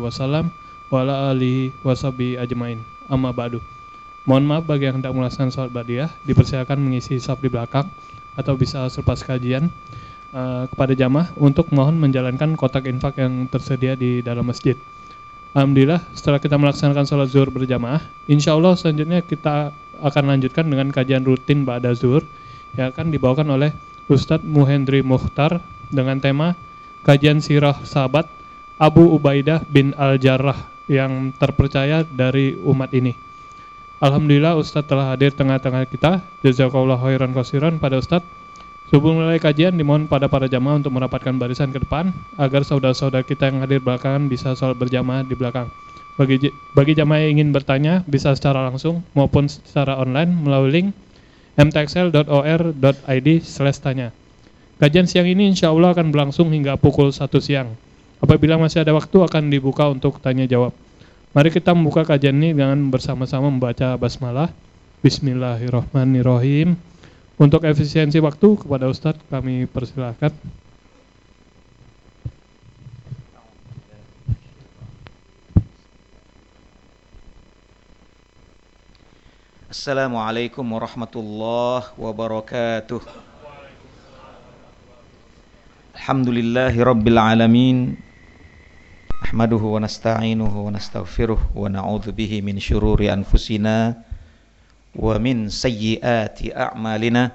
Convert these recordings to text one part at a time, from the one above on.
wasallam wa ala alihi wasabi ajmain. Amma ba'du. Mohon maaf bagi yang hendak melaksanakan sholat badiah, dipersilakan mengisi saf di belakang atau bisa selepas kajian uh, kepada jamaah untuk mohon menjalankan kotak infak yang tersedia di dalam masjid. Alhamdulillah setelah kita melaksanakan sholat zuhur berjamaah, insya Allah selanjutnya kita akan lanjutkan dengan kajian rutin Ba'da Zuhur yang akan dibawakan oleh Ustadz Muhendri Mukhtar dengan tema kajian sirah sahabat Abu Ubaidah bin Al-Jarrah yang terpercaya dari umat ini. Alhamdulillah Ustadz telah hadir tengah-tengah kita. Jazakallah khairan kasiran pada Ustadz. Sebelum mulai kajian dimohon pada para jamaah untuk merapatkan barisan ke depan agar saudara-saudara kita yang hadir belakangan bisa sholat berjamaah di belakang. Bagi bagi jamaah yang ingin bertanya bisa secara langsung maupun secara online melalui link mtxl.or.id/tanya. Kajian siang ini insya Allah akan berlangsung hingga pukul 1 siang. Apabila masih ada waktu akan dibuka untuk tanya jawab. Mari kita membuka kajian ini dengan bersama-sama membaca basmalah. Bismillahirrahmanirrahim. Untuk efisiensi waktu kepada Ustadz kami persilahkan. Assalamualaikum warahmatullahi wabarakatuh. Alhamdulillahi rabbil alamin. نحمده ونستعينه ونستغفره ونعوذ به من شرور أنفسنا ومن سيئات أعمالنا.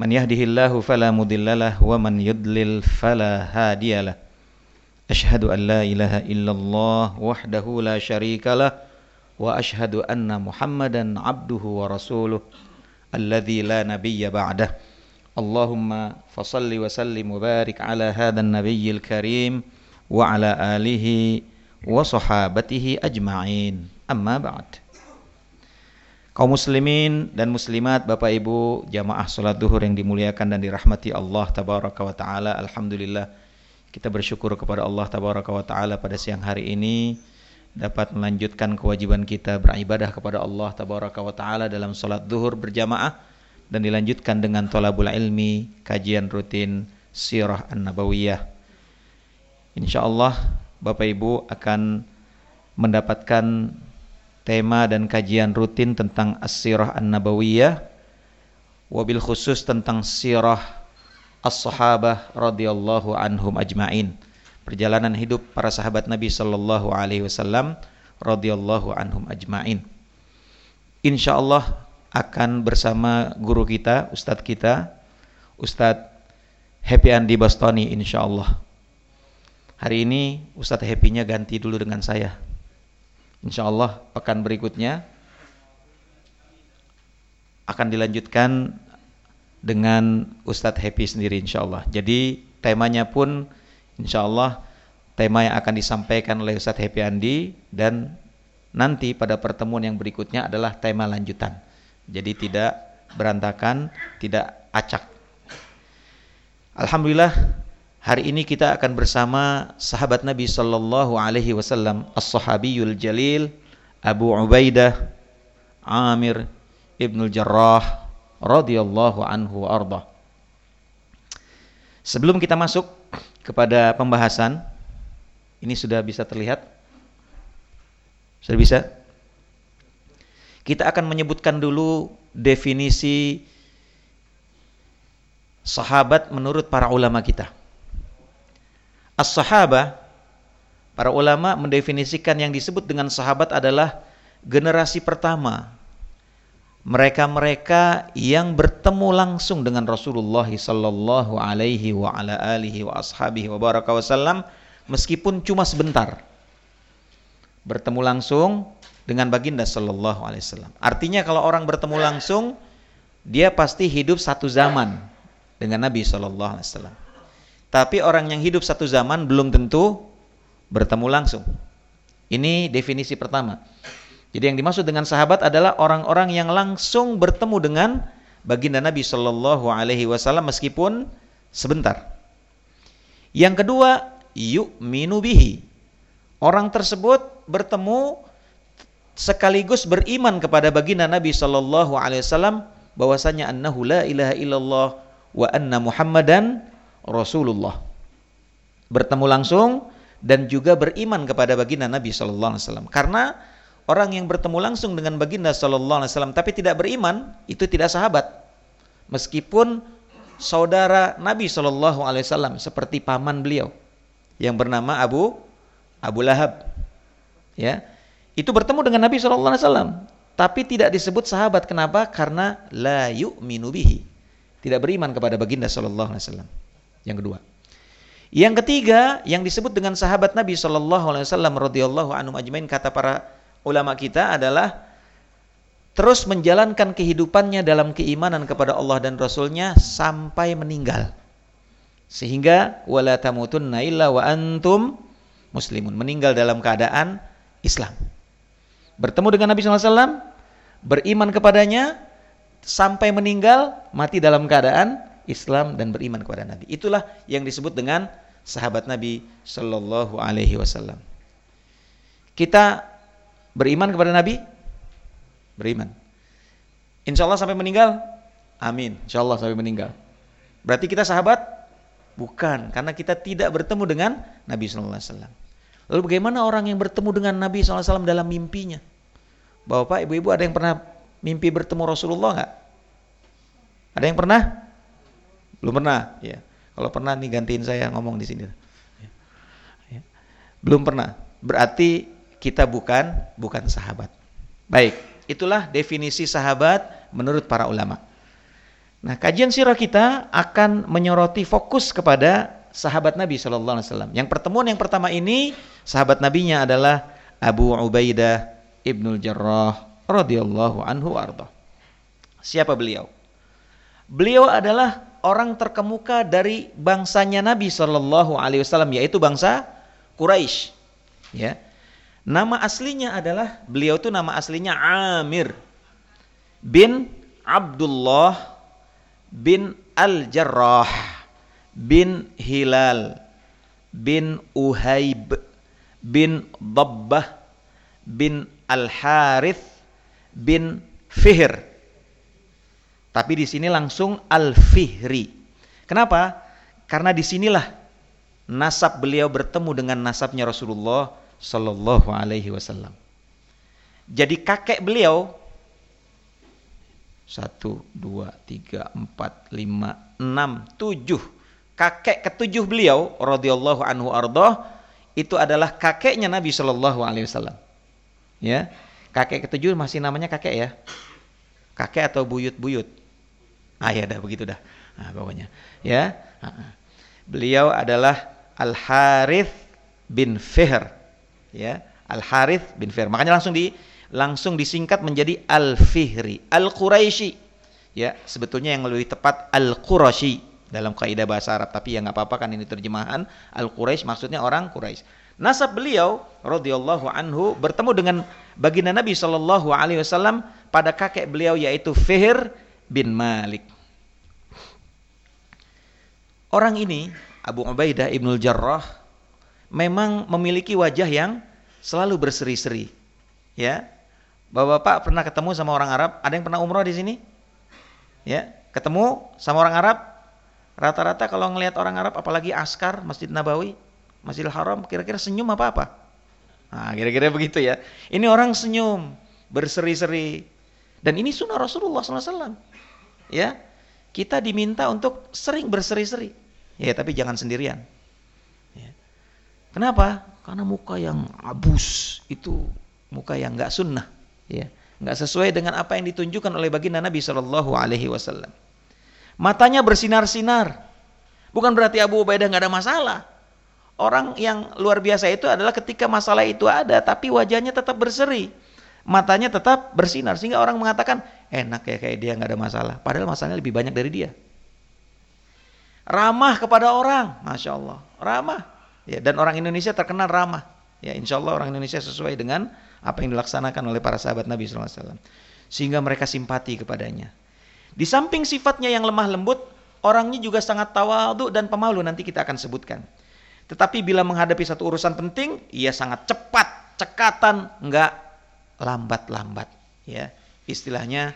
من يهده الله فلا مضل له ومن يضلل فلا هادي له. أشهد أن لا إله إلا الله وحده لا شريك له وأشهد أن محمدا عبده ورسوله الذي لا نبي بعده. اللهم فصل وسلم وبارك على هذا النبي الكريم wa ala alihi wa sahabatihi ajma'in. Amma ba'd. Kaum muslimin dan muslimat, Bapak Ibu, jamaah salat duhur yang dimuliakan dan dirahmati Allah tabaraka wa taala. Alhamdulillah kita bersyukur kepada Allah tabaraka wa taala pada siang hari ini dapat melanjutkan kewajiban kita beribadah kepada Allah tabaraka wa taala dalam salat duhur berjamaah dan dilanjutkan dengan tolabul ilmi, kajian rutin sirah an-nabawiyah Insya Allah Bapak Ibu akan mendapatkan tema dan kajian rutin tentang as-sirah an-nabawiyah. Wabil khusus tentang sirah as-sahabah radhiyallahu anhum ajmain. Perjalanan hidup para sahabat Nabi sallallahu alaihi wasallam radhiyallahu anhum ajmain. Insyaallah akan bersama guru kita ustadz kita Ustadz Happy Andi Bastoni insyaallah Hari ini Ustadz Happy-nya ganti dulu dengan saya. Insya Allah pekan berikutnya akan dilanjutkan dengan Ustadz Happy sendiri insya Allah. Jadi temanya pun insya Allah tema yang akan disampaikan oleh Ustadz Happy Andi dan nanti pada pertemuan yang berikutnya adalah tema lanjutan. Jadi tidak berantakan, tidak acak. Alhamdulillah Hari ini kita akan bersama sahabat Nabi sallallahu alaihi wasallam As-Sahabiyul Jalil Abu Ubaidah Amir Ibnul Jarrah radhiyallahu anhu arda. Sebelum kita masuk kepada pembahasan, ini sudah bisa terlihat? Sudah bisa? Kita akan menyebutkan dulu definisi sahabat menurut para ulama kita. As-sahaba para ulama mendefinisikan yang disebut dengan sahabat adalah generasi pertama. Mereka-mereka yang bertemu langsung dengan Rasulullah sallallahu alaihi wa ala alihi wa ashabihi wa baraka wasallam meskipun cuma sebentar. Bertemu langsung dengan baginda sallallahu alaihi wasallam. Artinya kalau orang bertemu langsung dia pasti hidup satu zaman dengan Nabi sallallahu alaihi wasallam. Tapi orang yang hidup satu zaman belum tentu bertemu langsung. Ini definisi pertama. Jadi yang dimaksud dengan sahabat adalah orang-orang yang langsung bertemu dengan baginda Nabi Shallallahu Alaihi Wasallam meskipun sebentar. Yang kedua, yuk minubihi. Orang tersebut bertemu sekaligus beriman kepada baginda Nabi Shallallahu Alaihi Wasallam bahwasanya annahu la ilaha illallah wa anna Muhammadan Rasulullah. Bertemu langsung dan juga beriman kepada baginda Nabi Shallallahu Alaihi Wasallam. Karena orang yang bertemu langsung dengan baginda Shallallahu Alaihi Wasallam tapi tidak beriman itu tidak sahabat. Meskipun saudara Nabi Shallallahu Alaihi Wasallam seperti paman beliau yang bernama Abu Abu Lahab, ya itu bertemu dengan Nabi Shallallahu Alaihi Wasallam tapi tidak disebut sahabat. Kenapa? Karena la yu'minu bihi. Tidak beriman kepada baginda Shallallahu Alaihi Wasallam. Yang kedua. Yang ketiga yang disebut dengan sahabat Nabi Shallallahu Alaihi Wasallam radhiyallahu anhu ajmain kata para ulama kita adalah terus menjalankan kehidupannya dalam keimanan kepada Allah dan Rasulnya sampai meninggal. Sehingga wala tamutunna illa wa antum muslimun. Meninggal dalam keadaan Islam. Bertemu dengan Nabi SAW, beriman kepadanya, sampai meninggal, mati dalam keadaan Islam dan beriman kepada Nabi. Itulah yang disebut dengan sahabat Nabi Shallallahu Alaihi Wasallam. Kita beriman kepada Nabi, beriman. Insya Allah sampai meninggal, amin. Insya Allah sampai meninggal. Berarti kita sahabat? Bukan, karena kita tidak bertemu dengan Nabi Shallallahu Alaihi Wasallam. Lalu bagaimana orang yang bertemu dengan Nabi SAW dalam mimpinya? Bapak, ibu-ibu ada yang pernah mimpi bertemu Rasulullah nggak? Ada yang pernah? Belum pernah, ya. Kalau pernah nih gantiin saya ngomong di sini. Ya. Ya. Belum pernah. Berarti kita bukan bukan sahabat. Baik, itulah definisi sahabat menurut para ulama. Nah, kajian sirah kita akan menyoroti fokus kepada sahabat Nabi Wasallam. Yang pertemuan yang pertama ini sahabat Nabinya adalah Abu Ubaidah ibnul Jarrah radhiyallahu anhu arda. Siapa beliau? Beliau adalah orang terkemuka dari bangsanya Nabi Shallallahu Alaihi Wasallam yaitu bangsa Quraisy. Ya, nama aslinya adalah beliau itu nama aslinya Amir bin Abdullah bin Al Jarrah bin Hilal bin Uhaib bin Dabbah bin Al Harith bin Fihr tapi di sini langsung Al-Fihri. Kenapa? Karena di sinilah nasab beliau bertemu dengan nasabnya Rasulullah Sallallahu Alaihi Wasallam. Jadi kakek beliau satu, dua, tiga, empat, lima, enam, tujuh. Kakek ketujuh beliau, radhiyallahu anhu ardoh, itu adalah kakeknya Nabi Shallallahu Alaihi Wasallam. Ya, kakek ketujuh masih namanya kakek ya, kakek atau buyut-buyut. Ah ya dah begitu dah. Nah, pokoknya ya. Beliau adalah Al Harith bin Fihr. Ya, Al Harith bin Fihr. Makanya langsung di langsung disingkat menjadi Al Fihri, Al Quraisy. Ya, sebetulnya yang lebih tepat Al Quraisy dalam kaidah bahasa Arab, tapi ya nggak apa-apa kan ini terjemahan Al Quraisy maksudnya orang Quraisy. Nasab beliau radhiyallahu anhu bertemu dengan baginda Nabi sallallahu alaihi wasallam pada kakek beliau yaitu Fihr bin Malik. Orang ini, Abu Ubaidah Ibnul Jarrah, memang memiliki wajah yang selalu berseri-seri. Ya, Bapak-bapak pernah ketemu sama orang Arab? Ada yang pernah umroh di sini? Ya, ketemu sama orang Arab? Rata-rata kalau ngelihat orang Arab, apalagi askar Masjid Nabawi, Masjidil Haram, kira-kira senyum apa apa? Nah, kira-kira begitu ya. Ini orang senyum, berseri-seri, dan ini sunnah Rasulullah SAW. Ya, kita diminta untuk sering berseri-seri. Ya, tapi jangan sendirian. Ya. Kenapa? Karena muka yang abus itu muka yang nggak sunnah, ya, nggak sesuai dengan apa yang ditunjukkan oleh baginda Nabi Shallallahu Alaihi Wasallam. Matanya bersinar-sinar, bukan berarti Abu Ubaidah nggak ada masalah. Orang yang luar biasa itu adalah ketika masalah itu ada, tapi wajahnya tetap berseri, matanya tetap bersinar, sehingga orang mengatakan enak ya kayak dia nggak ada masalah. Padahal masalahnya lebih banyak dari dia ramah kepada orang, masya Allah, ramah. Ya, dan orang Indonesia terkenal ramah. Ya, insya Allah orang Indonesia sesuai dengan apa yang dilaksanakan oleh para sahabat Nabi SAW. Sehingga mereka simpati kepadanya. Di samping sifatnya yang lemah lembut, orangnya juga sangat tawadu dan pemalu nanti kita akan sebutkan. Tetapi bila menghadapi satu urusan penting, ia sangat cepat, cekatan, enggak lambat-lambat. Ya, istilahnya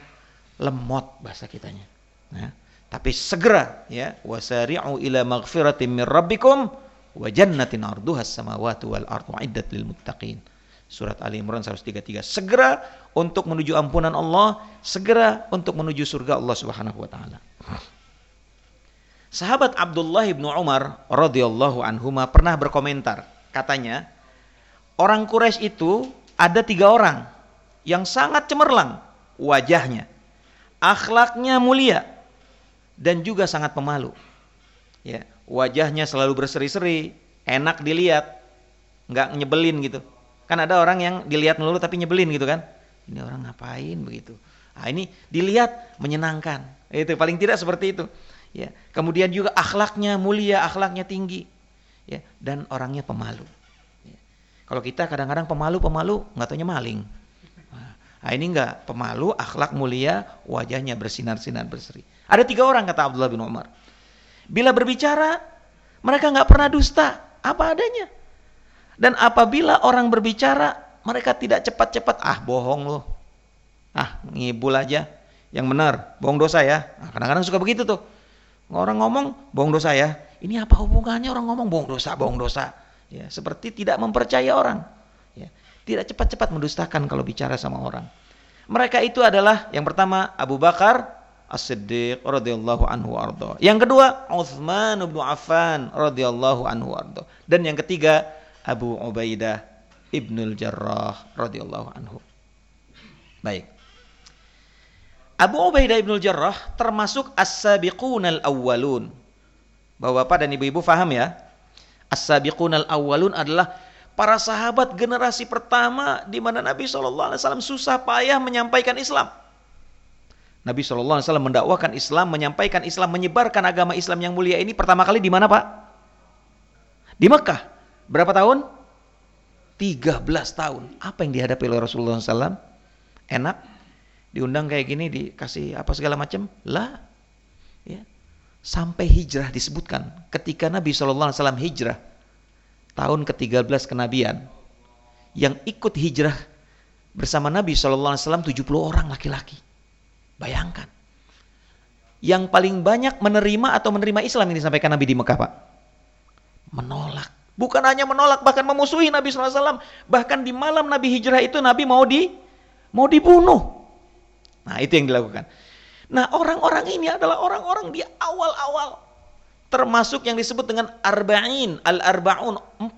lemot bahasa kitanya. Nah, tapi segera ya wasari'u ila maghfiratin min rabbikum wa jannatin arduha samawati wal ardu iddat lil muttaqin. Surat Ali Imran 133. Segera untuk menuju ampunan Allah, segera untuk menuju surga Allah Subhanahu wa taala. Sahabat Abdullah bin Umar radhiyallahu anhuma pernah berkomentar, katanya, orang Quraisy itu ada tiga orang yang sangat cemerlang wajahnya, akhlaknya mulia, dan juga sangat pemalu. Ya, wajahnya selalu berseri-seri, enak dilihat, nggak nyebelin gitu. Kan ada orang yang dilihat melulu tapi nyebelin gitu kan. Ini orang ngapain begitu. Nah, ini dilihat menyenangkan. Itu paling tidak seperti itu. Ya. Kemudian juga akhlaknya mulia, akhlaknya tinggi. Ya, dan orangnya pemalu. Ya. Kalau kita kadang-kadang pemalu-pemalu, nggak taunya maling. Nah, ini enggak pemalu, akhlak mulia, wajahnya bersinar-sinar berseri. Ada tiga orang kata Abdullah bin Umar. Bila berbicara, mereka nggak pernah dusta, apa adanya. Dan apabila orang berbicara, mereka tidak cepat-cepat, ah bohong loh. Ah ngibul aja. Yang benar, bohong dosa ya. Nah, kadang-kadang suka begitu tuh. Orang ngomong, bohong dosa ya. Ini apa hubungannya orang ngomong bohong dosa, bohong dosa. Ya, seperti tidak mempercaya orang. Tidak cepat-cepat mendustakan kalau bicara sama orang. Mereka itu adalah yang pertama Abu Bakar As-Siddiq radhiyallahu anhu ardo. Yang kedua Utsman bin Affan radhiyallahu anhu ardo. Dan yang ketiga Abu Ubaidah Ibnul Jarrah radhiyallahu anhu. Baik. Abu Ubaidah Ibnul Jarrah termasuk as-sabiqun al-awwalun. Bapak-bapak dan ibu-ibu faham ya? As-sabiqun al-awwalun adalah para sahabat generasi pertama di mana Nabi SAW susah payah menyampaikan Islam. Nabi SAW mendakwakan Islam, menyampaikan Islam, menyebarkan agama Islam yang mulia ini pertama kali di mana Pak? Di Mekah. Berapa tahun? 13 tahun. Apa yang dihadapi oleh Rasulullah SAW? Enak? Diundang kayak gini, dikasih apa segala macam? Lah. Ya. Sampai hijrah disebutkan. Ketika Nabi SAW hijrah, tahun ke-13 kenabian, yang ikut hijrah bersama Nabi SAW 70 orang laki-laki. Bayangkan. Yang paling banyak menerima atau menerima Islam yang disampaikan Nabi di Mekah, Pak. Menolak Bukan hanya menolak, bahkan memusuhi Nabi SAW. Bahkan di malam Nabi hijrah itu Nabi mau di mau dibunuh. Nah itu yang dilakukan. Nah orang-orang ini adalah orang-orang di awal-awal. Termasuk yang disebut dengan arba'in, al-arba'un. 40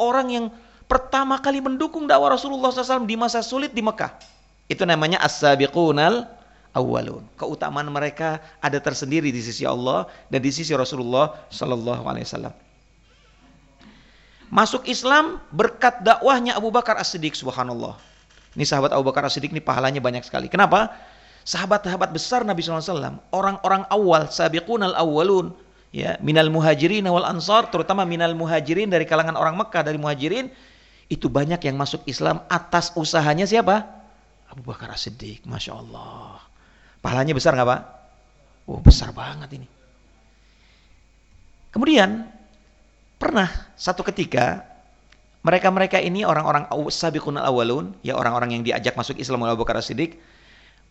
orang yang pertama kali mendukung dakwah Rasulullah SAW di masa sulit di Mekah. Itu namanya as-sabiqunal awalun. Keutamaan mereka ada tersendiri di sisi Allah dan di sisi Rasulullah Sallallahu Alaihi Wasallam. Masuk Islam berkat dakwahnya Abu Bakar As-Siddiq subhanallah. Ini sahabat Abu Bakar As-Siddiq ini pahalanya banyak sekali. Kenapa? Sahabat-sahabat besar Nabi SAW, orang-orang awal, sabiqun al-awwalun, ya, minal muhajirin wal ansar, terutama minal muhajirin dari kalangan orang Mekah dari muhajirin, itu banyak yang masuk Islam atas usahanya siapa? Abu Bakar As-Siddiq, Masya Allah. Pahalanya besar nggak Pak? Oh besar banget ini. Kemudian Pernah satu ketika mereka-mereka ini orang-orang sabiqun awalun, ya orang-orang yang diajak masuk Islam oleh Abu Bakar Siddiq,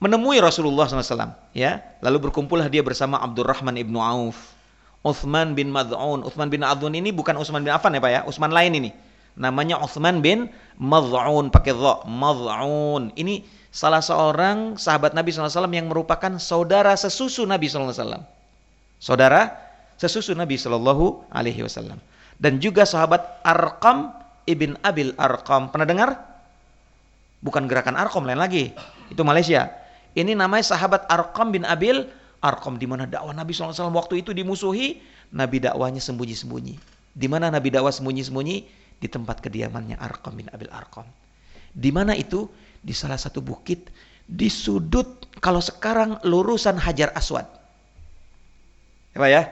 menemui Rasulullah SAW. Ya, lalu berkumpullah dia bersama Abdurrahman ibnu Auf, Uthman bin Mad'un. Uthman bin Mad'un ini bukan Uthman bin Affan ya Pak ya, Uthman lain ini. Namanya Uthman bin Mad'un pakai dha, Mad'un. Ini salah seorang sahabat Nabi SAW yang merupakan saudara sesusu Nabi SAW. Saudara sesusu Nabi Shallallahu Alaihi Wasallam dan juga sahabat Arqam ibn Abil Arqam. Pernah dengar? Bukan gerakan Arqam lain lagi. Itu Malaysia. Ini namanya sahabat Arqam bin Abil Arqam di mana dakwah Nabi SAW waktu itu dimusuhi, Nabi dakwahnya sembunyi-sembunyi. Di mana Nabi dakwah sembunyi-sembunyi? Di tempat kediamannya Arqam bin Abil Arqam. Di mana itu? Di salah satu bukit di sudut kalau sekarang lurusan Hajar Aswad. Ya, ya?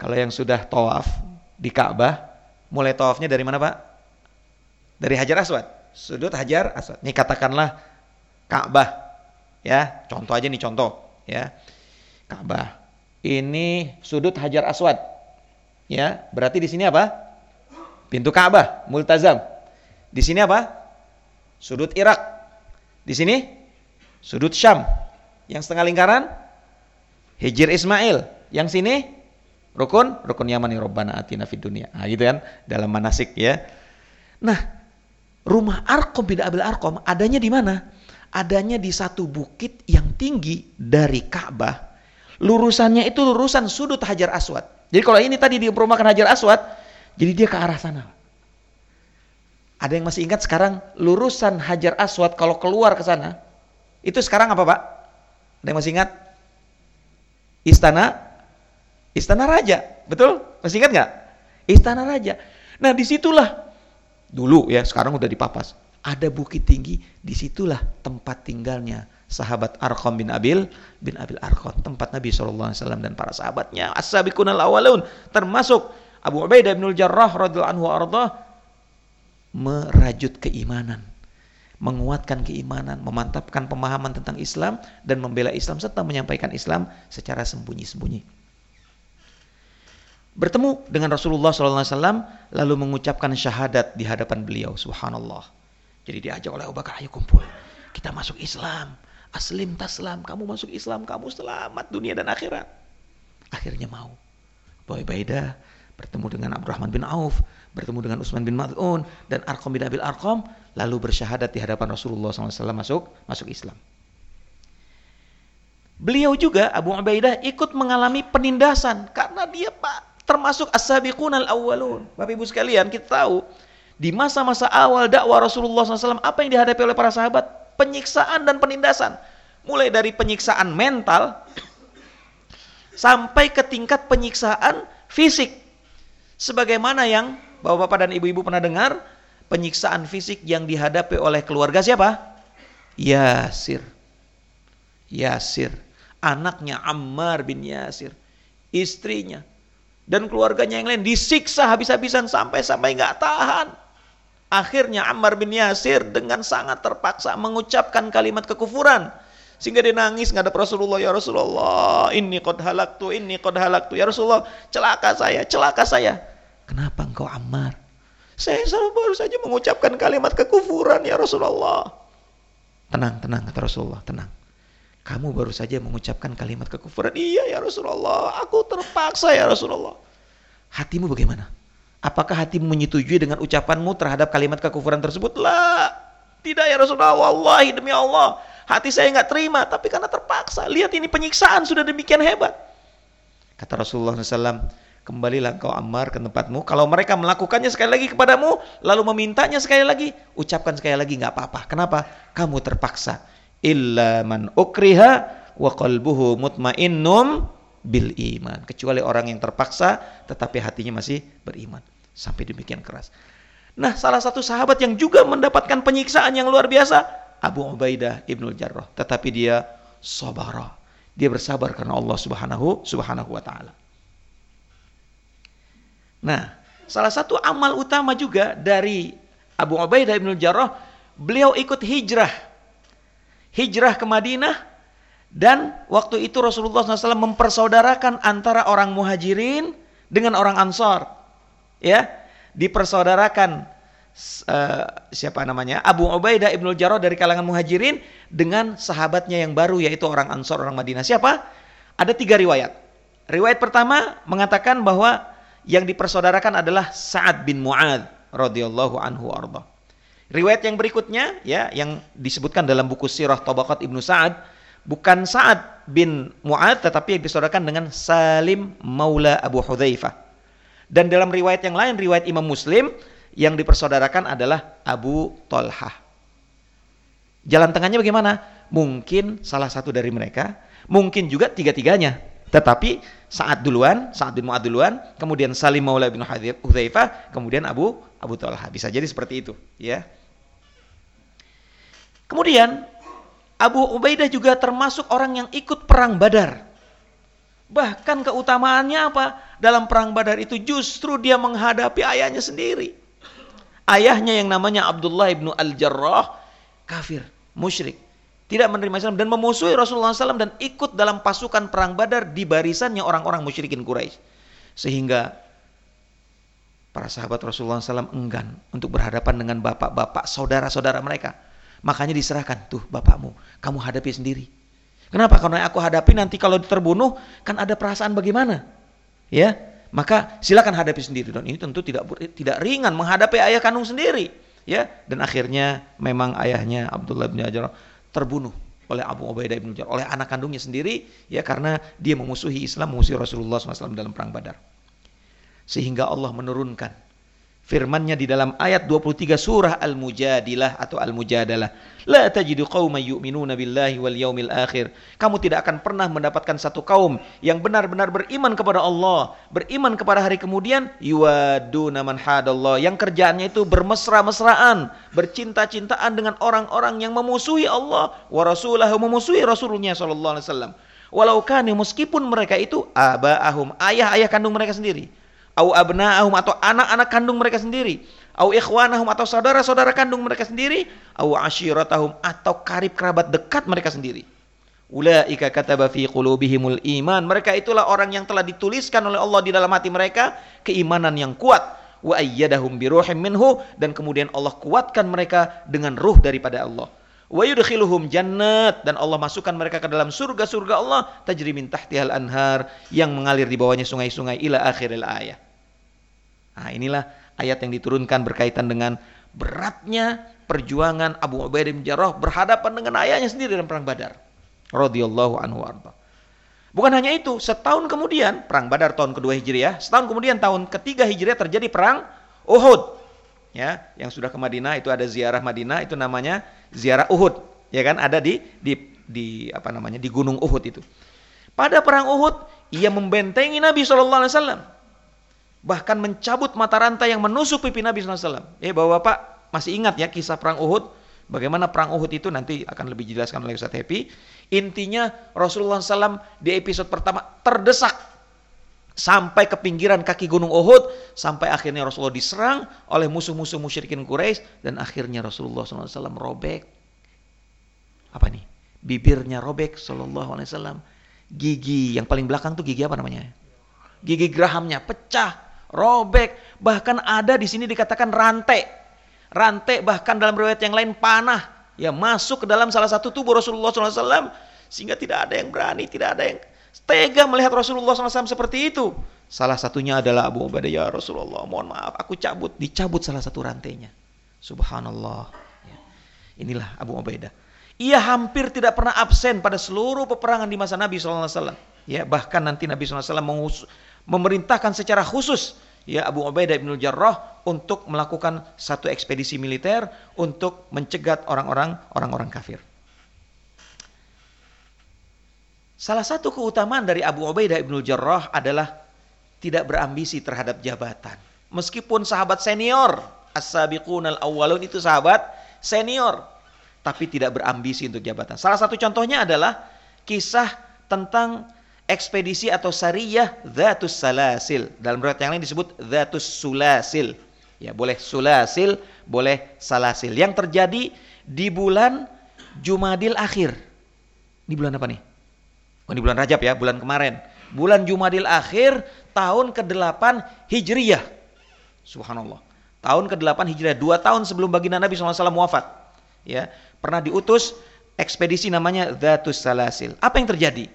Kalau yang sudah tawaf di Ka'bah, mulai tawafnya dari mana Pak? Dari Hajar Aswad, sudut Hajar Aswad. Ini katakanlah Ka'bah, ya contoh aja nih contoh, ya Ka'bah. Ini sudut Hajar Aswad, ya berarti di sini apa? Pintu Ka'bah, multazam. Di sini apa? Sudut Irak. Di sini sudut Syam. Yang setengah lingkaran Hijir Ismail. Yang sini Rukun, rukun Yamani Rabbana atina fid dunia. Nah, gitu kan dalam manasik ya. Nah, rumah Arkom bin Abil Arkom adanya di mana? Adanya di satu bukit yang tinggi dari Ka'bah. Lurusannya itu lurusan sudut Hajar Aswad. Jadi kalau ini tadi di perumahan Hajar Aswad, jadi dia ke arah sana. Ada yang masih ingat sekarang lurusan Hajar Aswad kalau keluar ke sana, itu sekarang apa Pak? Ada yang masih ingat? Istana Istana Raja, betul? Masih ingat nggak? Istana Raja. Nah di situlah dulu ya, sekarang udah dipapas. Ada bukit tinggi, di situlah tempat tinggalnya sahabat Arqam bin Abil bin Abil Arqam, tempat Nabi SAW dan para sahabatnya. As-sabiqun al-awalun, termasuk Abu Ubaidah bin Jarrah radhiyallahu anhu arda merajut keimanan menguatkan keimanan, memantapkan pemahaman tentang Islam dan membela Islam serta menyampaikan Islam secara sembunyi-sembunyi. Bertemu dengan Rasulullah SAW lalu mengucapkan syahadat di hadapan beliau. Subhanallah. Jadi diajak oleh Abu Bakar ayo kumpul kita masuk Islam aslim taslam kamu masuk Islam kamu selamat dunia dan akhirat akhirnya mau Abu Ubaidah bertemu dengan Abdurrahman bin Auf bertemu dengan Utsman bin Mad'un dan Arqam bin Abil Arqam lalu bersyahadat di hadapan Rasulullah SAW masuk masuk Islam Beliau juga Abu Ubaidah ikut mengalami penindasan karena dia Pak termasuk as-sabiqun al-awwalun. Bapak Ibu sekalian, kita tahu di masa-masa awal dakwah Rasulullah SAW apa yang dihadapi oleh para sahabat? Penyiksaan dan penindasan. Mulai dari penyiksaan mental sampai ke tingkat penyiksaan fisik. Sebagaimana yang Bapak-bapak dan ibu-ibu pernah dengar penyiksaan fisik yang dihadapi oleh keluarga siapa? Yasir. Yasir, anaknya Ammar bin Yasir, istrinya dan keluarganya yang lain disiksa habis-habisan sampai-sampai nggak tahan. Akhirnya Ammar bin Yasir dengan sangat terpaksa mengucapkan kalimat kekufuran. Sehingga dia nangis ngadap Rasulullah, ya Rasulullah, ini qad halaktu, ini qad halaktu. Ya Rasulullah, celaka saya, celaka saya. Kenapa engkau Ammar? Saya baru saja mengucapkan kalimat kekufuran, ya Rasulullah. Tenang, tenang, kata Rasulullah, tenang. Kamu baru saja mengucapkan kalimat kekufuran. Iya ya Rasulullah, aku terpaksa ya Rasulullah. Hatimu bagaimana? Apakah hatimu menyetujui dengan ucapanmu terhadap kalimat kekufuran tersebut? Lah, tidak ya Rasulullah. Wallahi demi Allah. Hati saya nggak terima, tapi karena terpaksa. Lihat ini penyiksaan sudah demikian hebat. Kata Rasulullah SAW, kembalilah kau Ammar ke tempatmu. Kalau mereka melakukannya sekali lagi kepadamu, lalu memintanya sekali lagi, ucapkan sekali lagi nggak apa-apa. Kenapa? Kamu terpaksa illa man ukriha wa qalbuhu mutmainnum bil iman kecuali orang yang terpaksa tetapi hatinya masih beriman sampai demikian keras. Nah salah satu sahabat yang juga mendapatkan penyiksaan yang luar biasa Abu Ubaidah Ibnu Jarrah. Tetapi dia sabar dia bersabar karena Allah Subhanahu Subhanahu wa taala. Nah salah satu amal utama juga dari Abu Ubaidah Ibnu Jarrah beliau ikut hijrah. Hijrah ke Madinah dan waktu itu Rasulullah SAW mempersaudarakan antara orang muhajirin dengan orang ansor. Ya, dipersaudarakan uh, siapa namanya Abu Ubaidah ibnu Jarrah dari kalangan muhajirin dengan sahabatnya yang baru yaitu orang ansor orang Madinah. Siapa? Ada tiga riwayat. Riwayat pertama mengatakan bahwa yang dipersaudarakan adalah Sa'ad bin Mu'ad radhiyallahu anhu arda. Riwayat yang berikutnya ya yang disebutkan dalam buku Sirah Tabaqat Ibnu Sa'ad bukan Sa'ad bin Mu'ad tetapi yang disaudarakan dengan Salim Maula Abu Hudzaifah. Dan dalam riwayat yang lain riwayat Imam Muslim yang dipersaudarakan adalah Abu Tolhah. Jalan tengahnya bagaimana? Mungkin salah satu dari mereka, mungkin juga tiga-tiganya. Tetapi saat duluan, saat bin Mu'ad duluan, kemudian Salim Maula bin Hudzaifah, kemudian Abu Abu Talha. Bisa jadi seperti itu, ya. Kemudian Abu Ubaidah juga termasuk orang yang ikut perang Badar. Bahkan keutamaannya apa? Dalam perang Badar itu justru dia menghadapi ayahnya sendiri. Ayahnya yang namanya Abdullah ibnu Al-Jarrah kafir, musyrik. Tidak menerima Islam dan memusuhi Rasulullah SAW dan ikut dalam pasukan perang Badar di barisannya orang-orang musyrikin Quraisy. Sehingga para sahabat Rasulullah SAW enggan untuk berhadapan dengan bapak-bapak, saudara-saudara mereka Makanya diserahkan, tuh bapakmu, kamu hadapi sendiri. Kenapa? Karena aku hadapi nanti kalau terbunuh, kan ada perasaan bagaimana? ya, maka silakan hadapi sendiri dan ini tentu tidak tidak ringan menghadapi ayah kandung sendiri, ya. Dan akhirnya memang ayahnya Abdullah bin Hajar terbunuh oleh Abu Ubaidah bin Jarrah, oleh anak kandungnya sendiri, ya karena dia memusuhi Islam, memusuhi Rasulullah SAW dalam perang Badar. Sehingga Allah menurunkan firmannya di dalam ayat 23 surah Al-Mujadilah atau Al-Mujadalah. La tajidu qauman yu'minuna billahi wal yaumil akhir. Kamu tidak akan pernah mendapatkan satu kaum yang benar-benar beriman kepada Allah, beriman kepada hari kemudian, yuwaduna man hadallah, yang kerjaannya itu bermesra-mesraan, bercinta-cintaan dengan orang-orang yang memusuhi Allah wa rasulahu, memusuhi Rasulnya wasallam. Walau kani meskipun mereka itu abaahum, ayah-ayah kandung mereka sendiri au abna'ahum atau anak-anak kandung mereka sendiri, au ikhwanahum atau saudara-saudara kandung mereka sendiri, au ashiratahum atau karib kerabat dekat mereka sendiri. Ulaika kataba fi qulubihimul iman. Mereka itulah orang yang telah dituliskan oleh Allah di dalam hati mereka keimanan yang kuat. Wa ayyadahum biruhim minhu dan kemudian Allah kuatkan mereka dengan ruh daripada Allah. Wa yudkhiluhum jannat dan Allah masukkan mereka ke dalam surga-surga Allah tajri min tahtihal anhar yang mengalir di bawahnya sungai-sungai ila akhiril ayat. Nah, inilah ayat yang diturunkan berkaitan dengan beratnya perjuangan Abu Ubaidah bin Jarrah berhadapan dengan ayahnya sendiri dalam perang Badar. Radhiyallahu anhu arba. Bukan hanya itu, setahun kemudian perang Badar tahun kedua Hijriah, setahun kemudian tahun ketiga Hijriah terjadi perang Uhud. Ya, yang sudah ke Madinah itu ada ziarah Madinah itu namanya ziarah Uhud, ya kan? Ada di di di apa namanya? di Gunung Uhud itu. Pada perang Uhud ia membentengi Nabi Shallallahu alaihi wasallam bahkan mencabut mata rantai yang menusuk pipi Nabi SAW. Eh, bapak-bapak masih ingat ya kisah perang Uhud? Bagaimana perang Uhud itu nanti akan lebih dijelaskan oleh Ustaz Happy. Intinya Rasulullah SAW di episode pertama terdesak sampai ke pinggiran kaki gunung Uhud sampai akhirnya Rasulullah diserang oleh musuh-musuh musyrikin Quraisy dan akhirnya Rasulullah SAW robek. Apa nih? Bibirnya robek Sallallahu Alaihi Wasallam. Gigi yang paling belakang tuh gigi apa namanya? Gigi gerahamnya pecah robek, bahkan ada di sini dikatakan rantai. Rantai bahkan dalam riwayat yang lain panah. Ya masuk ke dalam salah satu tubuh Rasulullah SAW sehingga tidak ada yang berani, tidak ada yang tega melihat Rasulullah SAW seperti itu. Salah satunya adalah Abu Ubaidah ya Rasulullah, mohon maaf, aku cabut, dicabut salah satu rantainya. Subhanallah. Ya. Inilah Abu Ubaidah. Ia hampir tidak pernah absen pada seluruh peperangan di masa Nabi SAW. Ya, bahkan nanti Nabi SAW memerintahkan secara khusus ya Abu Ubaidah bin Jarrah untuk melakukan satu ekspedisi militer untuk mencegat orang-orang orang-orang kafir. Salah satu keutamaan dari Abu Ubaidah bin Jarrah adalah tidak berambisi terhadap jabatan. Meskipun sahabat senior, as-sabiqun al-awwalun itu sahabat senior, tapi tidak berambisi untuk jabatan. Salah satu contohnya adalah kisah tentang ekspedisi atau sariyah Zatus Salasil. Dalam riwayat yang lain disebut Zatus Sulasil. Ya, boleh Sulasil, boleh Salasil. Yang terjadi di bulan Jumadil akhir. Ini bulan apa nih? Oh, ini bulan Rajab ya, bulan kemarin. Bulan Jumadil akhir tahun ke-8 Hijriyah. Subhanallah. Tahun ke-8 Hijriah, dua tahun sebelum baginda Nabi SAW wafat. Ya, pernah diutus ekspedisi namanya Zatus Salasil. Apa yang terjadi?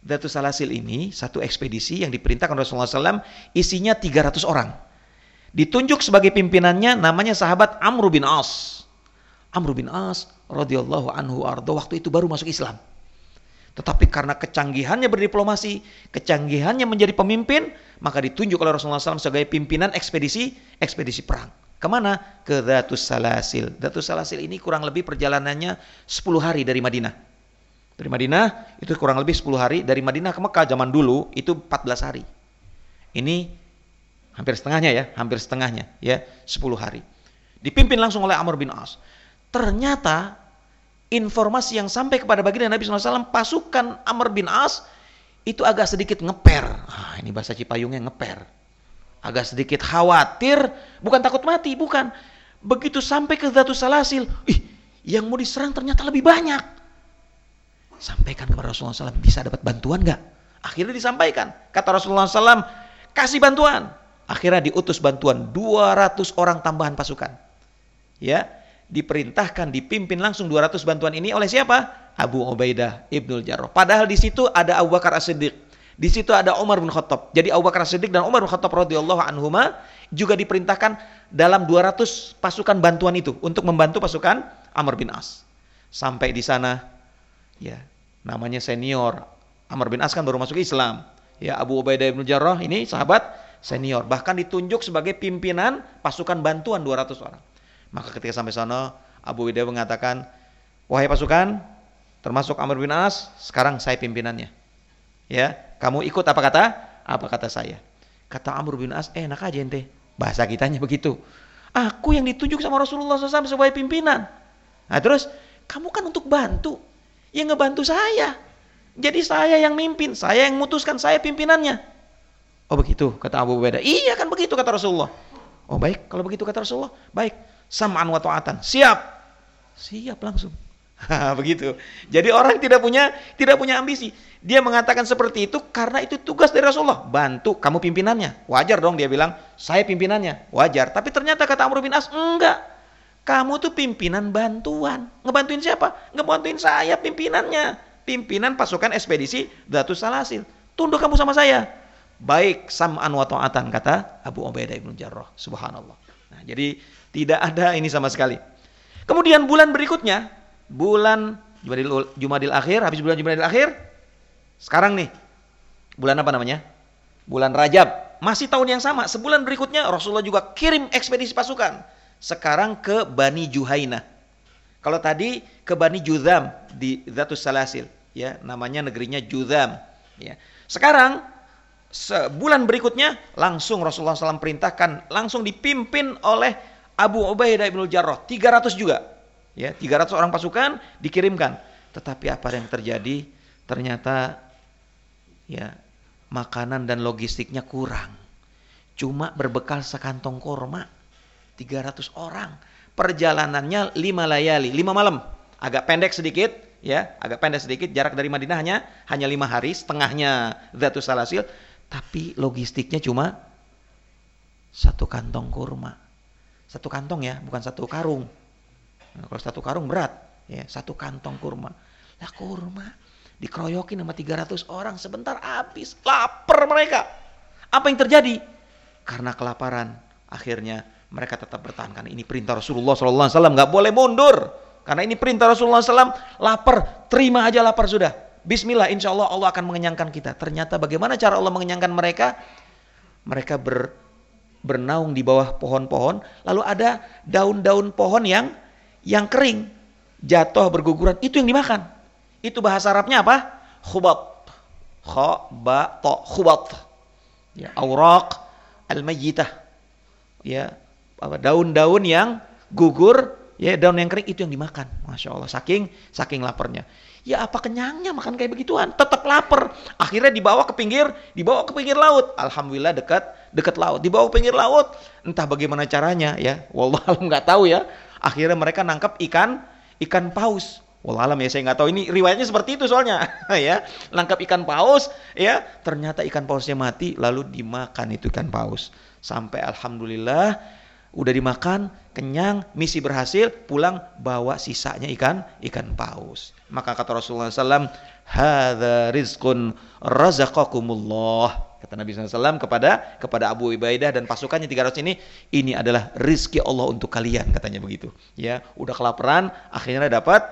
Datu Salasil ini satu ekspedisi yang diperintahkan Rasulullah SAW isinya 300 orang. Ditunjuk sebagai pimpinannya namanya sahabat Amr bin As. Amr bin As radhiyallahu anhu ardo waktu itu baru masuk Islam. Tetapi karena kecanggihannya berdiplomasi, kecanggihannya menjadi pemimpin, maka ditunjuk oleh Rasulullah SAW sebagai pimpinan ekspedisi ekspedisi perang. Ke mana? Ke Datus Salasil. Datus Salasil ini kurang lebih perjalanannya 10 hari dari Madinah. Dari Madinah itu kurang lebih 10 hari. Dari Madinah ke Mekah zaman dulu itu 14 hari. Ini hampir setengahnya ya, hampir setengahnya ya, 10 hari. Dipimpin langsung oleh Amr bin As. Ternyata informasi yang sampai kepada baginda Nabi SAW pasukan Amr bin As itu agak sedikit ngeper. Ah, ini bahasa Cipayungnya ngeper. Agak sedikit khawatir, bukan takut mati, bukan. Begitu sampai ke Zatu Salasil, ih, yang mau diserang ternyata lebih banyak sampaikan kepada Rasulullah SAW bisa dapat bantuan nggak? Akhirnya disampaikan. Kata Rasulullah SAW, kasih bantuan. Akhirnya diutus bantuan 200 orang tambahan pasukan. Ya, diperintahkan dipimpin langsung 200 bantuan ini oleh siapa? Abu Ubaidah Ibnul Jarrah. Padahal di situ ada Abu Bakar As-Siddiq. Di situ ada Umar bin Khattab. Jadi Abu Bakar Siddiq dan Umar bin Khattab radhiyallahu anhuma juga diperintahkan dalam 200 pasukan bantuan itu untuk membantu pasukan Amr bin As. Sampai di sana ya, namanya senior. Amr bin As kan baru masuk Islam. Ya, Abu Ubaidah bin Jarrah ini sahabat senior, bahkan ditunjuk sebagai pimpinan pasukan bantuan 200 orang. Maka ketika sampai sana, Abu Ubaidah mengatakan, "Wahai pasukan, termasuk Amr bin As, sekarang saya pimpinannya." Ya, kamu ikut apa kata? Apa kata saya? Kata Amr bin As, eh, enak aja ente. Bahasa kitanya begitu. Aku yang ditunjuk sama Rasulullah SAW sebagai pimpinan. Nah terus, kamu kan untuk bantu. Yang ngebantu saya. Jadi saya yang mimpin, saya yang mutuskan, saya pimpinannya. Oh begitu, kata Abu Ubaidah. Iya kan begitu kata Rasulullah. Oh baik, kalau begitu kata Rasulullah. Baik, sam'an wa ta'atan. Siap. Siap langsung. begitu. Jadi orang tidak punya tidak punya ambisi. Dia mengatakan seperti itu karena itu tugas dari Rasulullah. Bantu kamu pimpinannya. Wajar dong dia bilang, saya pimpinannya. Wajar. Tapi ternyata kata Amr bin As, enggak. Kamu tuh pimpinan bantuan. Ngebantuin siapa? Ngebantuin saya pimpinannya. Pimpinan pasukan ekspedisi Datus Salasil. Tunduk kamu sama saya. Baik sam'an wa ta'atan kata Abu Ubaidah ibn Jarrah. Subhanallah. Nah, jadi tidak ada ini sama sekali. Kemudian bulan berikutnya bulan Jumadil, Jumadil akhir, habis bulan Jumadil akhir, sekarang nih, bulan apa namanya? Bulan Rajab. Masih tahun yang sama, sebulan berikutnya Rasulullah juga kirim ekspedisi pasukan. Sekarang ke Bani Juhaina. Kalau tadi ke Bani Judham di Zatus Salasil, ya, namanya negerinya Judham, ya. Sekarang sebulan berikutnya langsung Rasulullah SAW perintahkan langsung dipimpin oleh Abu Ubaidah bin Jarrah 300 juga Ya, 300 orang pasukan dikirimkan. Tetapi apa yang terjadi? Ternyata ya makanan dan logistiknya kurang. Cuma berbekal sekantong korma. 300 orang. Perjalanannya 5 layali, 5 malam. Agak pendek sedikit, ya, agak pendek sedikit. Jarak dari Madinah hanya hanya 5 hari, setengahnya Zatus Salasil. Tapi logistiknya cuma satu kantong kurma. Satu kantong ya, bukan satu karung. Nah, kalau satu karung berat, ya satu kantong kurma. Lah kurma dikeroyokin sama 300 orang sebentar habis, lapar mereka. Apa yang terjadi? Karena kelaparan, akhirnya mereka tetap bertahan karena ini perintah Rasulullah SAW nggak boleh mundur karena ini perintah Rasulullah SAW lapar terima aja lapar sudah Bismillah insya Allah Allah akan mengenyangkan kita ternyata bagaimana cara Allah mengenyangkan mereka mereka ber, bernaung di bawah pohon-pohon lalu ada daun-daun pohon yang yang kering jatuh berguguran itu yang dimakan. Itu bahasa Arabnya apa? Khubat. Kha ba ta khubat. Ya, auraq al-mayyitah. Ya, apa daun-daun yang gugur, ya daun yang kering itu yang dimakan. Masya Allah, saking saking laparnya. Ya apa kenyangnya makan kayak begituan? Tetap lapar. Akhirnya dibawa ke pinggir, dibawa ke pinggir laut. Alhamdulillah dekat dekat laut. Dibawa ke pinggir laut. Entah bagaimana caranya ya. Wallah alam nggak tahu ya. Akhirnya mereka nangkap ikan ikan paus. Wallahualam ya saya nggak tahu ini riwayatnya seperti itu soalnya ya nangkap ikan paus ya ternyata ikan pausnya mati lalu dimakan itu ikan paus sampai alhamdulillah udah dimakan kenyang misi berhasil pulang bawa sisanya ikan ikan paus maka kata Rasulullah SAW hadza rizqun razaqakumullah Kata Nabi SAW kepada kepada Abu Ubaidah dan pasukannya 300 ini, ini adalah rizki Allah untuk kalian katanya begitu. Ya, udah kelaparan, akhirnya dapat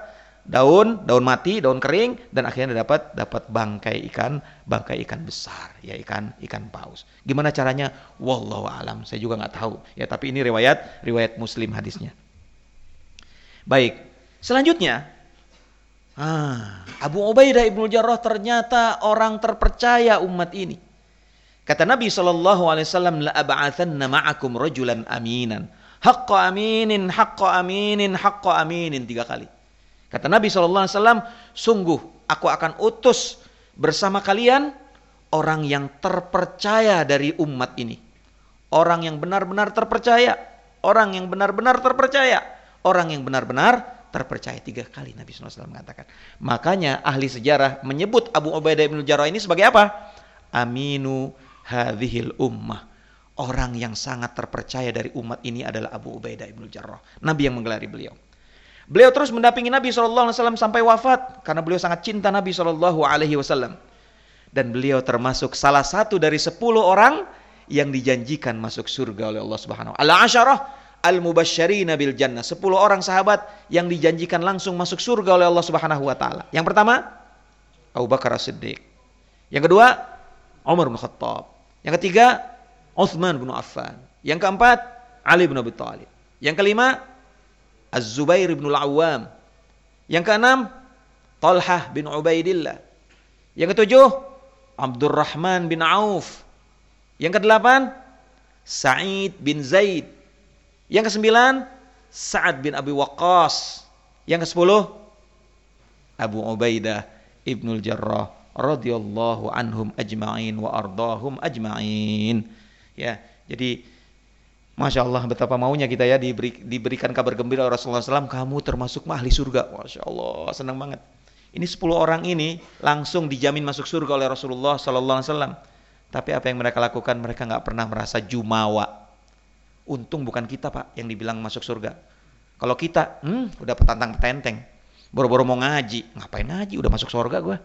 daun, daun mati, daun kering dan akhirnya dapat dapat bangkai ikan, bangkai ikan besar, ya ikan ikan paus. Gimana caranya? Wallahu alam. Saya juga nggak tahu. Ya, tapi ini riwayat riwayat Muslim hadisnya. Baik. Selanjutnya, ah, Abu Ubaidah ibnu Jarrah ternyata orang terpercaya umat ini. Kata Nabi sallallahu alaihi wasallam la ab'athanna ma'akum rajulan aminan. Haqqa aminin, haqqa aminin, aminin tiga kali. Kata Nabi sallallahu alaihi wasallam, sungguh aku akan utus bersama kalian orang yang terpercaya dari umat ini. Orang yang benar-benar terpercaya, orang yang benar-benar terpercaya, orang yang benar-benar terpercaya tiga kali Nabi SAW mengatakan. Makanya ahli sejarah menyebut Abu Ubaidah bin Jarrah ini sebagai apa? Aminu hadhil ummah. Orang yang sangat terpercaya dari umat ini adalah Abu Ubaidah ibnu Jarrah. Nabi yang menggelari beliau. Beliau terus mendampingi Nabi SAW sampai wafat karena beliau sangat cinta Nabi SAW. dan beliau termasuk salah satu dari sepuluh orang yang dijanjikan masuk surga oleh Allah Subhanahu wa Al-asyarah al-mubasysyirina bil jannah. Sepuluh orang sahabat yang dijanjikan langsung masuk surga oleh Allah Subhanahu wa taala. Yang pertama, Abu Bakar As-Siddiq. Yang kedua, Umar bin Khattab. Yang ketiga, Uthman bin Affan. Yang keempat, Ali bin Abi Thalib. Yang kelima, Az-Zubair bin Al-Awwam. Yang keenam, Talhah bin Ubaidillah. Yang ketujuh, Abdurrahman bin Auf. Yang kedelapan, Sa'id bin Zaid. Yang kesembilan, Sa'ad bin Abi Waqqas. Yang kesepuluh, Abu Ubaidah ibnul Jarrah radhiyallahu anhum ajma'in wa ardahum ajma'in. Ya, jadi Masya Allah betapa maunya kita ya diberi, diberikan kabar gembira Rasulullah SAW kamu termasuk ahli surga. Masya Allah senang banget. Ini 10 orang ini langsung dijamin masuk surga oleh Rasulullah SAW. Tapi apa yang mereka lakukan mereka nggak pernah merasa jumawa. Untung bukan kita pak yang dibilang masuk surga. Kalau kita, hmm, udah petantang petenteng, boro-boro mau ngaji, ngapain ngaji? Udah masuk surga gue.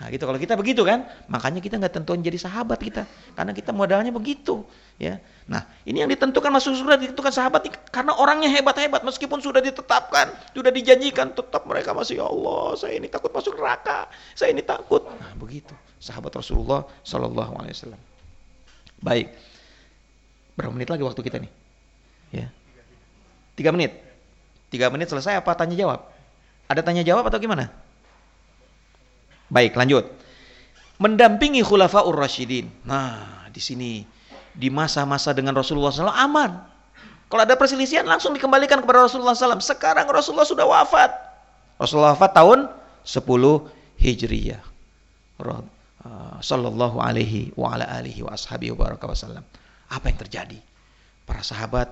Nah, gitu kalau kita begitu kan, makanya kita nggak tentuin jadi sahabat kita, karena kita modalnya begitu, ya. Nah, ini yang ditentukan masuk surga ditentukan sahabat karena orangnya hebat-hebat meskipun sudah ditetapkan, sudah dijanjikan, tetap mereka masih ya Allah, saya ini takut masuk neraka, saya ini takut. Nah, begitu sahabat Rasulullah Shallallahu Alaihi Wasallam. Baik, berapa menit lagi waktu kita nih? Ya, tiga menit. Tiga menit selesai apa tanya jawab? Ada tanya jawab atau gimana? Baik, lanjut. Mendampingi khulafaur rasyidin. Nah, di sini di masa-masa dengan Rasulullah SAW aman. Kalau ada perselisihan langsung dikembalikan kepada Rasulullah SAW. Sekarang Rasulullah sudah wafat. Rasulullah wafat tahun 10 Hijriyah. Uh, sallallahu alaihi wa ala alihi wa ashabihi wa. Apa yang terjadi? Para sahabat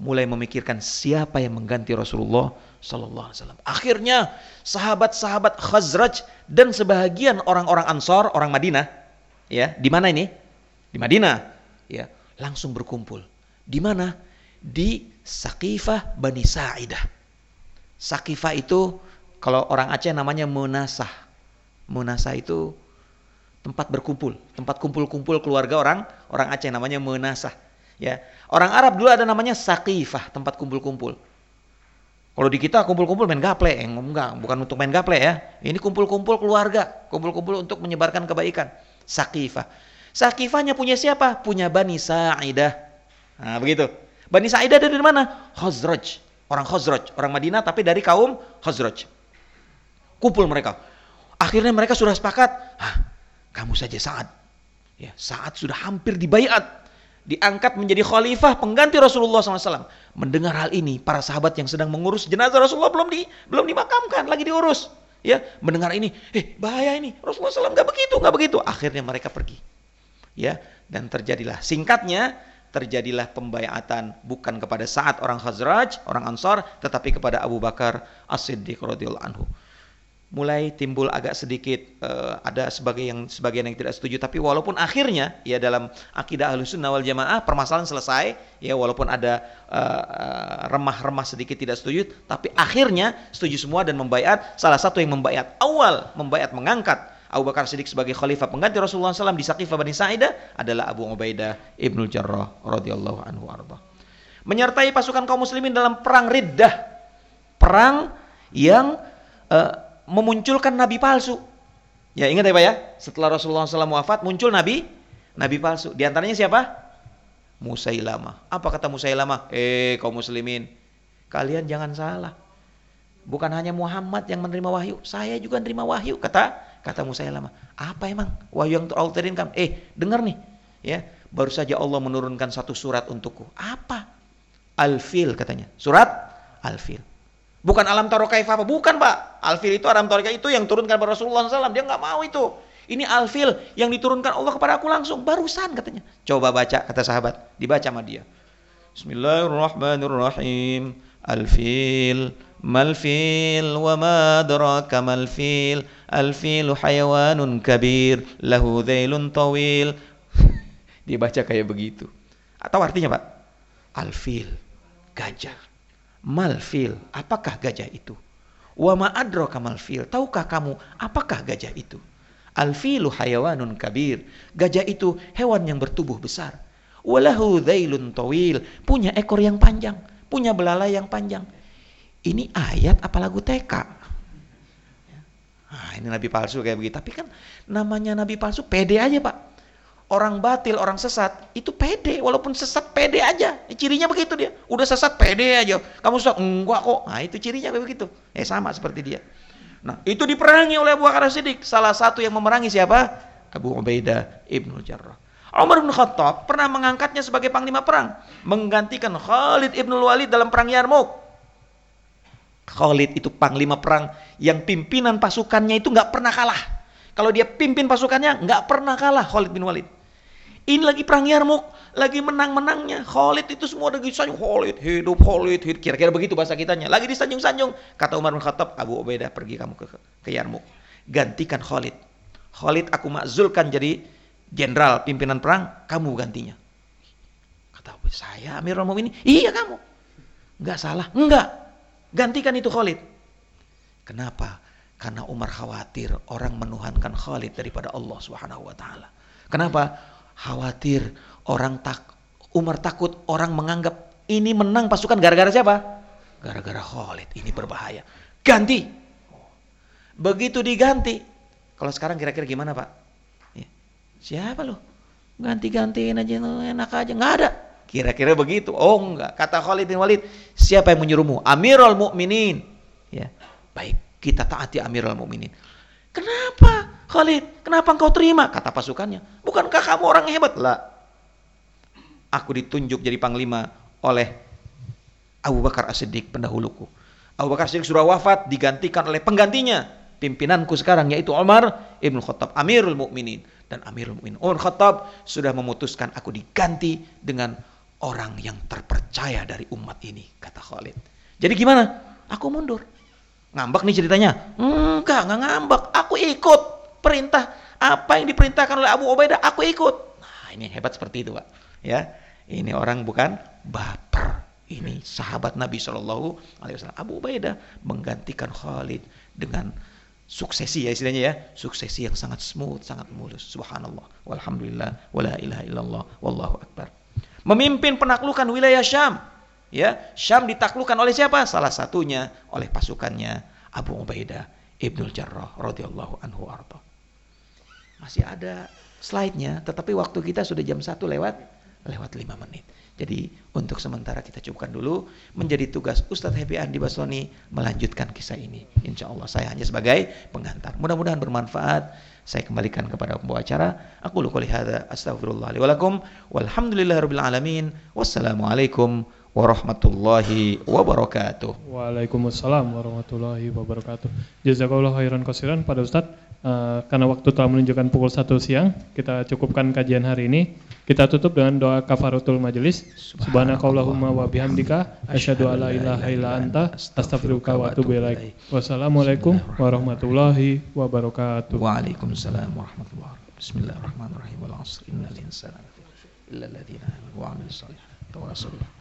mulai memikirkan siapa yang mengganti Rasulullah sallallahu alaihi wasallam. Akhirnya sahabat-sahabat Khazraj dan sebahagian orang-orang Ansor, orang Madinah, ya, di mana ini? Di Madinah, ya, langsung berkumpul. Di mana? Di Sakifah Bani Sa'idah. Sakifah itu kalau orang Aceh namanya Munasah. Munasah itu tempat berkumpul, tempat kumpul-kumpul keluarga orang orang Aceh namanya Munasah. Ya, orang Arab dulu ada namanya Sakifah, tempat kumpul-kumpul. Kalau di kita kumpul-kumpul main gaple, eh, enggak, bukan untuk main gaple ya. Ini kumpul-kumpul keluarga, kumpul-kumpul untuk menyebarkan kebaikan. Sakifah. Sakifahnya punya siapa? Punya Bani Sa'idah. Nah, begitu. Bani Sa'idah dari mana? Khazraj. Orang Khazraj, orang Madinah tapi dari kaum Khazraj. Kumpul mereka. Akhirnya mereka sudah sepakat, kamu saja saat. Ya, saat sudah hampir dibayat diangkat menjadi khalifah pengganti Rasulullah SAW. Mendengar hal ini, para sahabat yang sedang mengurus jenazah Rasulullah belum di belum dimakamkan, lagi diurus. Ya, mendengar ini, eh bahaya ini, Rasulullah SAW nggak begitu, nggak begitu. Akhirnya mereka pergi. Ya, dan terjadilah singkatnya terjadilah pembayatan bukan kepada saat orang Khazraj, orang Ansar, tetapi kepada Abu Bakar As-Siddiq radhiyallahu anhu mulai timbul agak sedikit uh, ada sebagai yang sebagian yang tidak setuju tapi walaupun akhirnya ya dalam akidah ahlussunnah wal jamaah permasalahan selesai ya walaupun ada remah remah-remah sedikit tidak setuju tapi akhirnya setuju semua dan membayat salah satu yang membayat awal membayat mengangkat Abu Bakar Siddiq sebagai khalifah pengganti Rasulullah SAW di Saqifah Bani Sa'idah adalah Abu Ubaidah Ibnu Jarrah radhiyallahu anhu arba. Menyertai pasukan kaum muslimin dalam perang Riddah. Perang yang uh, memunculkan nabi palsu. Ya ingat ya Pak ya, setelah Rasulullah SAW wafat muncul nabi, nabi palsu. Di antaranya siapa? Musailamah. Apa kata Musailamah? Eh kaum muslimin, kalian jangan salah. Bukan hanya Muhammad yang menerima wahyu, saya juga menerima wahyu. Kata kata Musailamah. Apa emang wahyu yang Allah turunkan? Eh dengar nih, ya baru saja Allah menurunkan satu surat untukku. Apa? Al-Fil katanya. Surat Al-Fil. Bukan alam taro apa? Bukan pak. Alfil itu alam taro itu yang turunkan kepada Rasulullah SAW. Dia nggak mau itu. Ini alfil yang diturunkan Allah kepada aku langsung. Barusan katanya. Coba baca kata sahabat. Dibaca sama dia. Bismillahirrahmanirrahim. Alfil. Malfil wa ma adraka malfil. Alfilu hayawanun kabir. Lahu dhailun tawil. Dibaca kayak begitu. Atau artinya pak? Alfil. Gajah malfil, apakah gajah itu? Wa ma adraka malfil, tahukah kamu apakah gajah itu? Al-filu hayawanun kabir. Gajah itu hewan yang bertubuh besar. Walahu dhailun tawil. Punya ekor yang panjang. Punya belalai yang panjang. Ini ayat apa lagu TK? Nah, ini nabi palsu kayak begitu. Tapi kan namanya nabi palsu pede aja pak. Orang batil, orang sesat itu pede. Walaupun sesat pede aja. Cirinya begitu dia. Udah sesat pede aja. Kamu sesat enggak kok. Nah itu cirinya begitu. Eh sama seperti dia. Nah, itu diperangi oleh Abu Bakar Siddiq. Salah satu yang memerangi siapa? Abu Ubaidah Ibnu Jarrah. Umar bin Khattab pernah mengangkatnya sebagai panglima perang, menggantikan Khalid Ibnu Walid dalam perang Yarmouk. Khalid itu panglima perang yang pimpinan pasukannya itu nggak pernah kalah. Kalau dia pimpin pasukannya nggak pernah kalah Khalid bin Walid. Ini lagi perang Yarmouk, lagi menang-menangnya. Khalid itu semua lagi sanjung Khalid, hidup Khalid, hidup. Kira-kira begitu bahasa kitanya. Lagi disanjung-sanjung. Kata Umar bin Khattab, Abu Ubaidah pergi kamu ke, ke Yarmouk. Gantikan Khalid. Khalid aku makzulkan jadi jenderal pimpinan perang, kamu gantinya. Kata Abu saya Amirul Mukminin. Iya kamu. Enggak salah. Enggak. Gantikan itu Khalid. Kenapa? Karena Umar khawatir orang menuhankan Khalid daripada Allah Subhanahu wa taala. Kenapa? Khawatir orang tak Umar takut orang menganggap ini menang pasukan gara-gara siapa? Gara-gara Khalid. Ini berbahaya. Ganti. Begitu diganti. Kalau sekarang kira-kira gimana Pak? Ya. Siapa lo? Ganti-gantiin aja enak aja. Nggak ada. Kira-kira begitu. Oh enggak. Kata Khalid bin Walid. Siapa yang menyuruhmu? Amirul Mukminin. Ya. Baik. Kita taati Amirul Mukminin. Kenapa Khalid? Kenapa engkau terima? Kata pasukannya. Bukankah kamu orang hebat? Lah. Aku ditunjuk jadi panglima oleh Abu Bakar As-Siddiq pendahuluku. Abu Bakar As-Siddiq sudah wafat digantikan oleh penggantinya. Pimpinanku sekarang yaitu Umar Ibn Khattab. Amirul Mukminin dan Amirul Mukminin. Umar Khattab sudah memutuskan aku diganti dengan orang yang terpercaya dari umat ini. Kata Khalid. Jadi gimana? Aku mundur. Ngambek nih ceritanya? Enggak, enggak ngambek. Aku ikut perintah apa yang diperintahkan oleh Abu Ubaidah, aku ikut. Nah, ini hebat seperti itu, Pak. Ya. Ini orang bukan baper. Ini sahabat Nabi Shallallahu alaihi wasallam. Abu Ubaidah menggantikan Khalid dengan suksesi ya istilahnya ya. Suksesi yang sangat smooth, sangat mulus. Subhanallah. Walhamdulillah wala ilaha illallah wallahu akbar. Memimpin penaklukan wilayah Syam Ya, Syam ditaklukkan oleh siapa? Salah satunya oleh pasukannya Abu Ubaidah Ibnul Jarrah radhiyallahu anhu arta. Masih ada slide-nya, tetapi waktu kita sudah jam 1 lewat lewat 5 menit. Jadi untuk sementara kita cukupkan dulu menjadi tugas Ustadz Happy Andi Basoni melanjutkan kisah ini. Insya Allah saya hanya sebagai pengantar. Mudah-mudahan bermanfaat. Saya kembalikan kepada pembawa acara. Aku luka lihada astagfirullah walakum. Walhamdulillahirabbil alamin. Wassalamualaikum warahmatullahi wabarakatuh. Waalaikumsalam warahmatullahi wabarakatuh. Jazakallah khairan kasiran pada Ustadz. Uh, karena waktu telah menunjukkan pukul 1 siang, kita cukupkan kajian hari ini. Kita tutup dengan doa kafaratul majelis. Subhanakallahumma wa bihamdika asyhadu alla ilaha illa anta astaghfiruka wa atubu ilaik. Wassalamualaikum warahmatullahi wabarakatuh. Waalaikumsalam warahmatullahi wabarakatuh. Bismillahirrahmanirrahim. Wal 'asr innal insana illa alladziina aamanu wa 'amilus shalihaati. Tawassaw